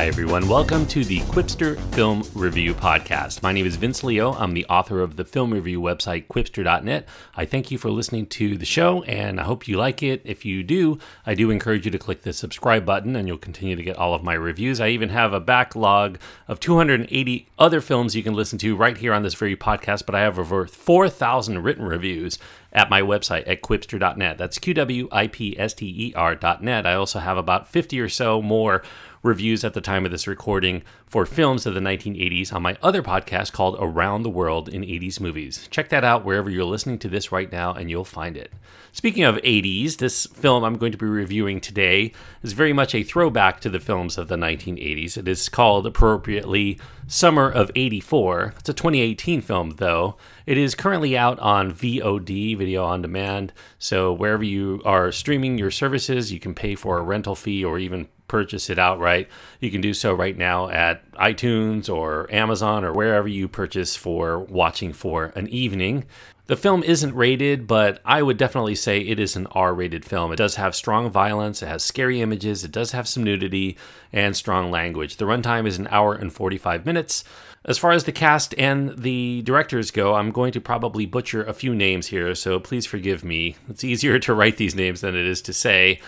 Hi, everyone. Welcome to the Qwipster Film Review Podcast. My name is Vince Leo. I'm the author of the film review website, qwipster.net. I thank you for listening to the show, and I hope you like it. If you do, I do encourage you to click the subscribe button, and you'll continue to get all of my reviews. I even have a backlog of 280 other films you can listen to right here on this very podcast, but I have over 4,000 written reviews at my website at qwipster.net. That's Q W I P S T E R.net. I also have about 50 or so more reviews at the time of this recording for films of the 1980s on my other podcast called Around the World in 80s Movies. Check that out wherever you're listening to this right now and you'll find it. Speaking of 80s, this film I'm going to be reviewing today is very much a throwback to the films of the 1980s. It is called appropriately Summer of 84. It's a 2018 film, though. It is currently out on VOD, video on demand. So wherever you are streaming your services, you can pay for a rental fee or even purchase it outright. You can do so right now at iTunes or Amazon or wherever you purchase for watching for an evening. The film isn't rated, but I would definitely say it is an R rated film. It does have strong violence, it has scary images, it does have some nudity, and strong language. The runtime is an hour and 45 minutes. As far as the cast and the directors go, I'm going to probably butcher a few names here, so please forgive me. It's easier to write these names than it is to say.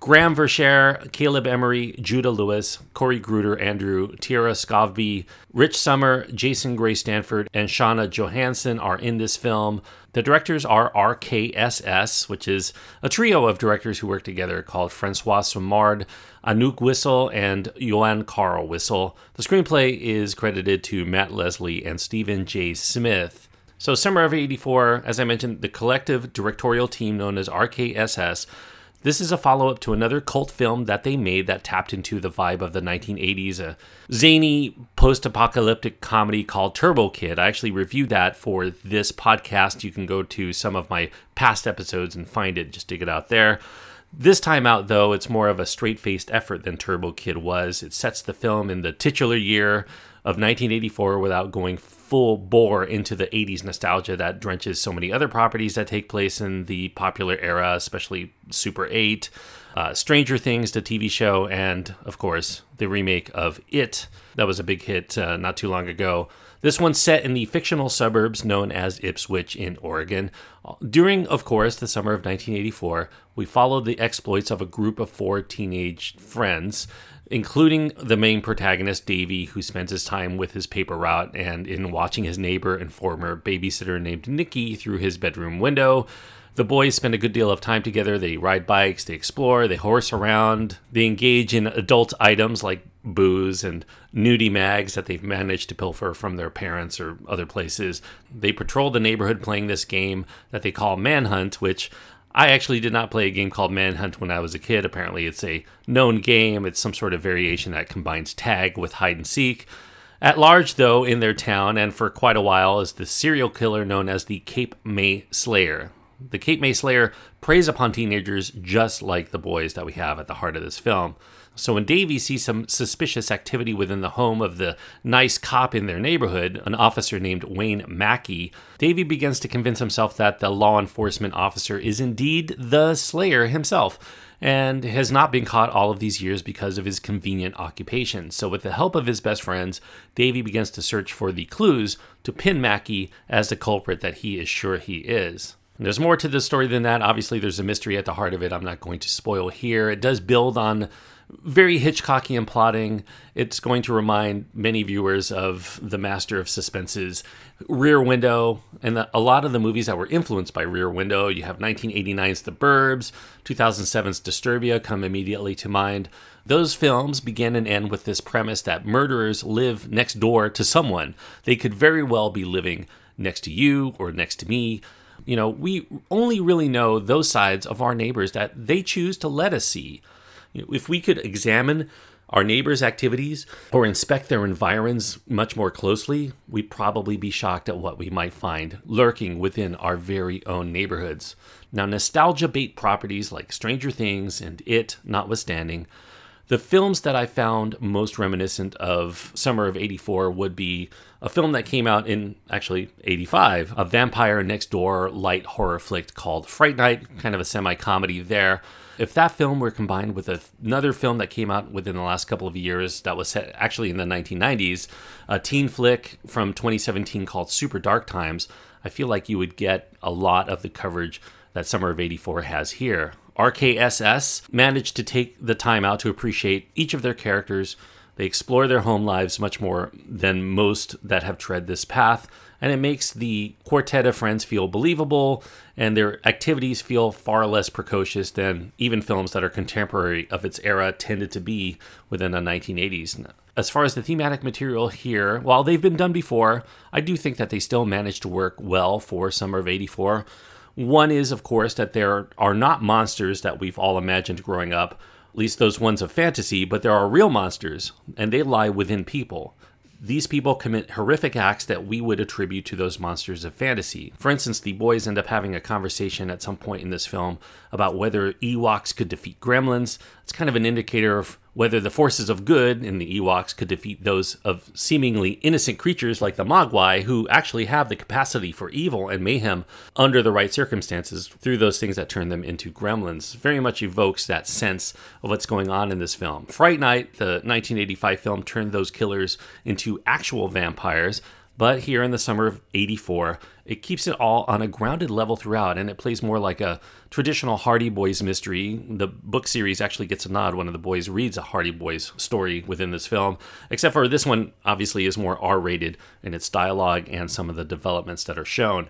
Graham Verchere, Caleb Emery, Judah Lewis, Cory Gruter, Andrew, Tiera Skovbye, Rich Sommer, Jason Gray Stanford, and Shauna Johannesen are in this film. The directors are RKSS, which is a trio of directors who work together called Francois Simard, Anouk Whissell, and Yoann-Karl Whissell. The screenplay is credited to Matt Leslie and Stephen J. Smith. So, Summer of 84, as I mentioned, the collective directorial team known as RKSS this is a follow up to another cult film that they made that tapped into the vibe of the 1980s, a zany post apocalyptic comedy called Turbo Kid. I actually reviewed that for this podcast. You can go to some of my past episodes and find it, just dig it out there. This time out, though, it's more of a straight faced effort than Turbo Kid was. It sets the film in the titular year of 1984 without going full bore into the 80s nostalgia that drenches so many other properties that take place in the popular era, especially Super 8, uh, Stranger Things, the TV show, and of course, the remake of It. That was a big hit uh, not too long ago. This one's set in the fictional suburbs known as Ipswich in Oregon. During, of course, the summer of 1984, we followed the exploits of a group of four teenage friends including the main protagonist, Davy, who spends his time with his paper route and in watching his neighbor and former babysitter named Nikki through his bedroom window. The boys spend a good deal of time together. They ride bikes, they explore, they horse around, they engage in adult items like booze and nudie mags that they've managed to pilfer from their parents or other places. They patrol the neighborhood playing this game that they call Manhunt, which I actually did not play a game called Manhunt when I was a kid. Apparently, it's a known game. It's some sort of variation that combines tag with hide and seek. At large, though, in their town, and for quite a while, is the serial killer known as the Cape May Slayer. The Cape May Slayer preys upon teenagers just like the boys that we have at the heart of this film. So when Davy sees some suspicious activity within the home of the nice cop in their neighborhood, an officer named Wayne Mackey, Davy begins to convince himself that the law enforcement officer is indeed the Slayer himself and has not been caught all of these years because of his convenient occupation. So, with the help of his best friends, Davy begins to search for the clues to pin Mackey as the culprit that he is sure he is. And there's more to this story than that. Obviously, there's a mystery at the heart of it. I'm not going to spoil here. It does build on very Hitchcockian plotting. It's going to remind many viewers of the master of suspenses, Rear Window, and the, a lot of the movies that were influenced by Rear Window. You have 1989's The Burbs, 2007's Disturbia come immediately to mind. Those films begin and end with this premise that murderers live next door to someone. They could very well be living next to you or next to me. You know, we only really know those sides of our neighbors that they choose to let us see. If we could examine our neighbors' activities or inspect their environs much more closely, we'd probably be shocked at what we might find lurking within our very own neighborhoods. Now, nostalgia bait properties like Stranger Things and It notwithstanding, The films that I found most reminiscent of Summer of 84 would be a film that came out in actually 85, a vampire next door light horror flick called Fright Night, kind of a semi comedy there. If that film were combined with another film that came out within the last couple of years that was set actually in the 1990s, a teen flick from 2017 called Super Dark Times, I feel like you would get a lot of the coverage that Summer of 84 has here. RKSS managed to take the time out to appreciate each of their characters. They explore their home lives much more than most that have tread this path, and it makes the quartet of friends feel believable and their activities feel far less precocious than even films that are contemporary of its era tended to be within the 1980s. As far as the thematic material here, while they've been done before, I do think that they still managed to work well for Summer of 84. One is, of course, that there are not monsters that we've all imagined growing up, at least those ones of fantasy, but there are real monsters, and they lie within people these people commit horrific acts that we would attribute to those monsters of fantasy. For instance, the boys end up having a conversation at some point in this film about whether Ewoks could defeat gremlins. It's kind of an indicator of whether the forces of good in the Ewoks could defeat those of seemingly innocent creatures like the Mogwai, who actually have the capacity for evil and mayhem under the right circumstances through those things that turn them into gremlins. Very much evokes that sense of what's going on in this film. Fright Night, the 1985 film, turned those killers into actual vampires. But here in the summer of 84, it keeps it all on a grounded level throughout, and it plays more like a traditional Hardy Boys mystery. The book series actually gets a nod. One of the boys reads a Hardy Boys story within this film, except for this one, obviously, is more R rated in its dialogue and some of the developments that are shown.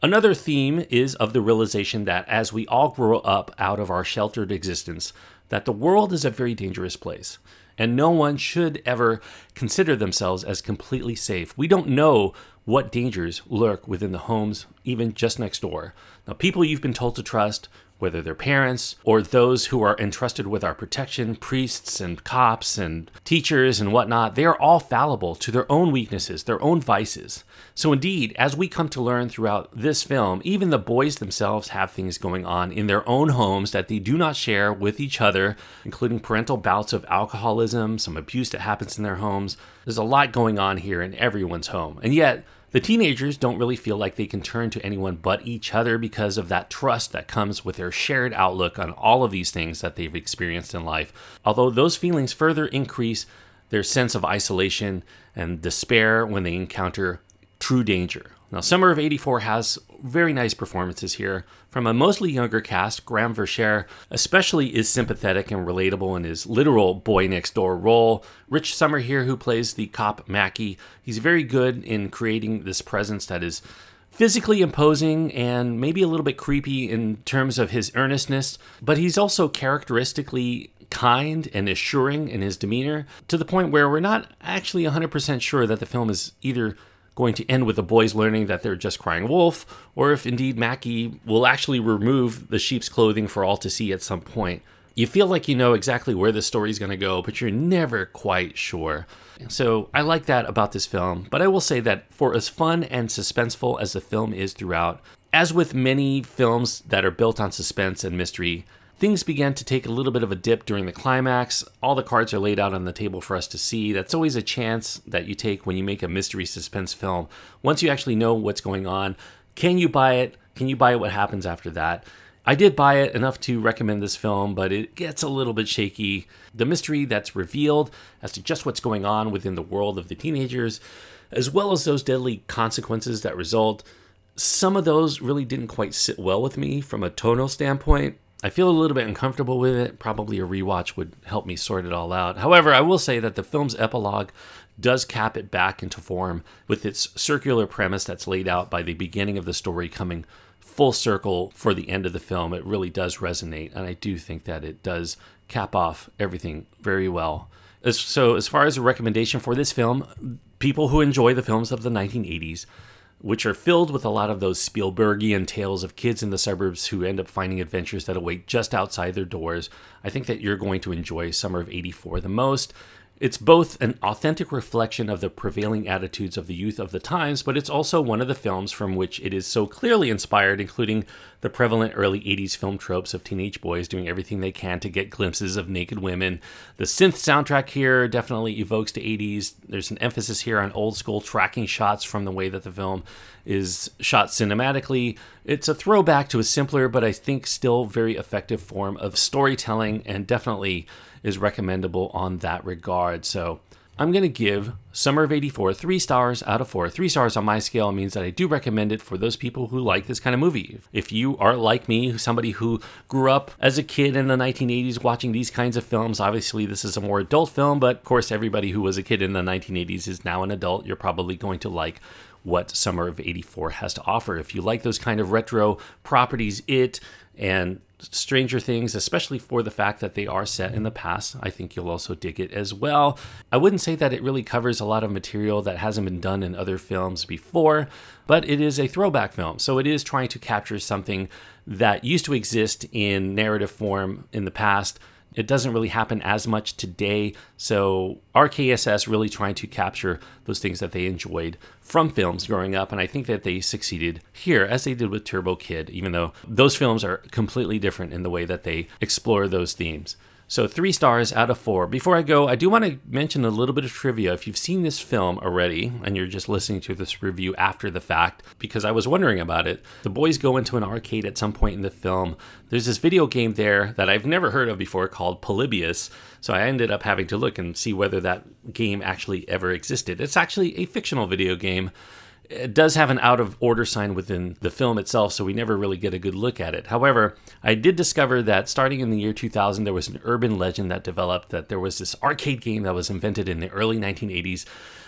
Another theme is of the realization that as we all grow up out of our sheltered existence, that the world is a very dangerous place and no one should ever consider themselves as completely safe. We don't know what dangers lurk within the homes, even just next door. Now, people you've been told to trust, whether they're parents or those who are entrusted with our protection, priests and cops and teachers and whatnot, they are all fallible to their own weaknesses, their own vices. So, indeed, as we come to learn throughout this film, even the boys themselves have things going on in their own homes that they do not share with each other, including parental bouts of alcoholism, some abuse that happens in their homes. There's a lot going on here in everyone's home. And yet, the teenagers don't really feel like they can turn to anyone but each other because of that trust that comes with their shared outlook on all of these things that they've experienced in life. Although those feelings further increase their sense of isolation and despair when they encounter true danger. Now, Summer of 84 has very nice performances here. From a mostly younger cast, Graham Verchere especially is sympathetic and relatable in his literal boy next door role. Rich Sommer here, who plays the cop Mackey, he's very good in creating this presence that is physically imposing and maybe a little bit creepy in terms of his earnestness, but he's also characteristically kind and assuring in his demeanor to the point where we're not actually 100% sure that the film is either going to end with the boys learning that they're just crying wolf, or if indeed Mackey will actually remove the sheep's clothing for all to see at some point. You feel like you know exactly where the story's going to go, but you're never quite sure. So I like that about this film, but I will say that for as fun and suspenseful as the film is throughout, as with many films that are built on suspense and mystery, Things began to take a little bit of a dip during the climax. All the cards are laid out on the table for us to see. That's always a chance that you take when you make a mystery suspense film. Once you actually know what's going on, can you buy it? Can you buy? What happens after that? I did buy it enough to recommend this film, but it gets a little bit shaky. The mystery that's revealed as to just what's going on within the world of the teenagers, as well as those deadly consequences that result, some of those really didn't quite sit well with me from a tonal standpoint. I feel a little bit uncomfortable with it. Probably a rewatch would help me sort it all out. However, I will say that the film's epilogue does cap it back into form with its circular premise that's laid out by the beginning of the story coming full circle for the end of the film. It really does resonate, and I do think that it does cap off everything very well. So, as far as a recommendation for this film, people who enjoy the films of the 1980s which are filled with a lot of those Spielbergian tales of kids in the suburbs who end up finding adventures that await just outside their doors. I think that you're going to enjoy Summer of 84 the most. It's both an authentic reflection of the prevailing attitudes of the youth of the times, but it's also one of the films from which it is so clearly inspired, including the prevalent early 80s film tropes of teenage boys doing everything they can to get glimpses of naked women. The synth soundtrack here definitely evokes the 80s. There's an emphasis here on old school tracking shots from the way that the film is shot cinematically. It's a throwback to a simpler, but I think still very effective form of storytelling and definitely is recommendable on that regard. So I'm going to give Summer of 84 three stars out of four. Three stars on my scale means that I do recommend it for those people who like this kind of movie. If you are like me, somebody who grew up as a kid in the 1980s watching these kinds of films, obviously this is a more adult film, but of course, everybody who was a kid in the 1980s is now an adult. You're probably going to like what Summer of 84 has to offer. If you like those kind of retro properties, it and Stranger Things, especially for the fact that they are set in the past. I think you'll also dig it as well. I wouldn't say that it really covers a lot of material that hasn't been done in other films before, but it is a throwback film. So it is trying to capture something that used to exist in narrative form in the past it doesn't really happen as much today. So RKSS really trying to capture those things that they enjoyed from films growing up, and I think that they succeeded here as they did with Turbo Kid, even though those films are completely different in the way that they explore those themes. So, three stars out of four. Before I go, I do want to mention a little bit of trivia. If you've seen this film already and you're just listening to this review after the fact, because I was wondering about it, the boys go into an arcade at some point in the film. There's this video game there that I've never heard of before called Polybius. So, I ended up having to look and see whether that game actually ever existed. It's actually a fictional video game it does have an out of order sign within the film itself, so we never really get a good look at it. However, I did discover that starting in the year 2000, there was an urban legend that developed that there was this arcade game that was invented in the early 1980s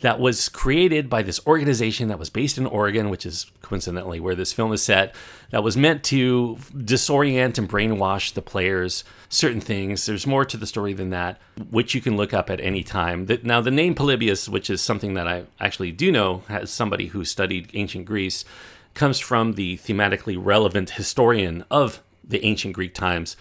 that was created by this organization that was based in Oregon, which is coincidentally where this film is set, that was meant to disorient and brainwash the players certain things. There's more to the story than that, which you can look up at any time. Now, the name Polybius, which is something that I actually do know has somebody who studied ancient Greece, comes from the thematically relevant historian of the ancient Greek times,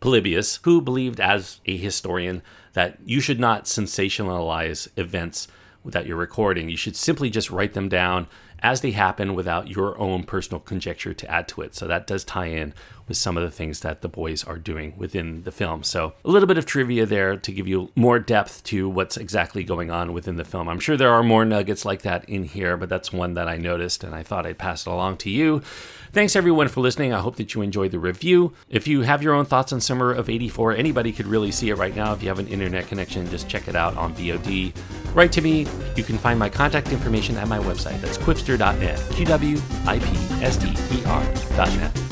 Polybius, who believed as a historian that you should not sensationalize events that you're recording. You should simply just write them down as they happen without your own personal conjecture to add to it. So that does tie in with some of the things that the boys are doing within the film. So a little bit of trivia there to give you more depth to what's exactly going on within the film. I'm sure there are more nuggets like that in here, but that's one that I noticed and I thought I'd pass it along to you. Thanks everyone for listening. I hope that you enjoyed the review. If you have your own thoughts on Summer of 84, anybody could really see it right now. If you have an internet connection, just check it out on VOD. Write to me. You can find my contact information at my website. That's qwipster.net. Q W I P S T E R.net.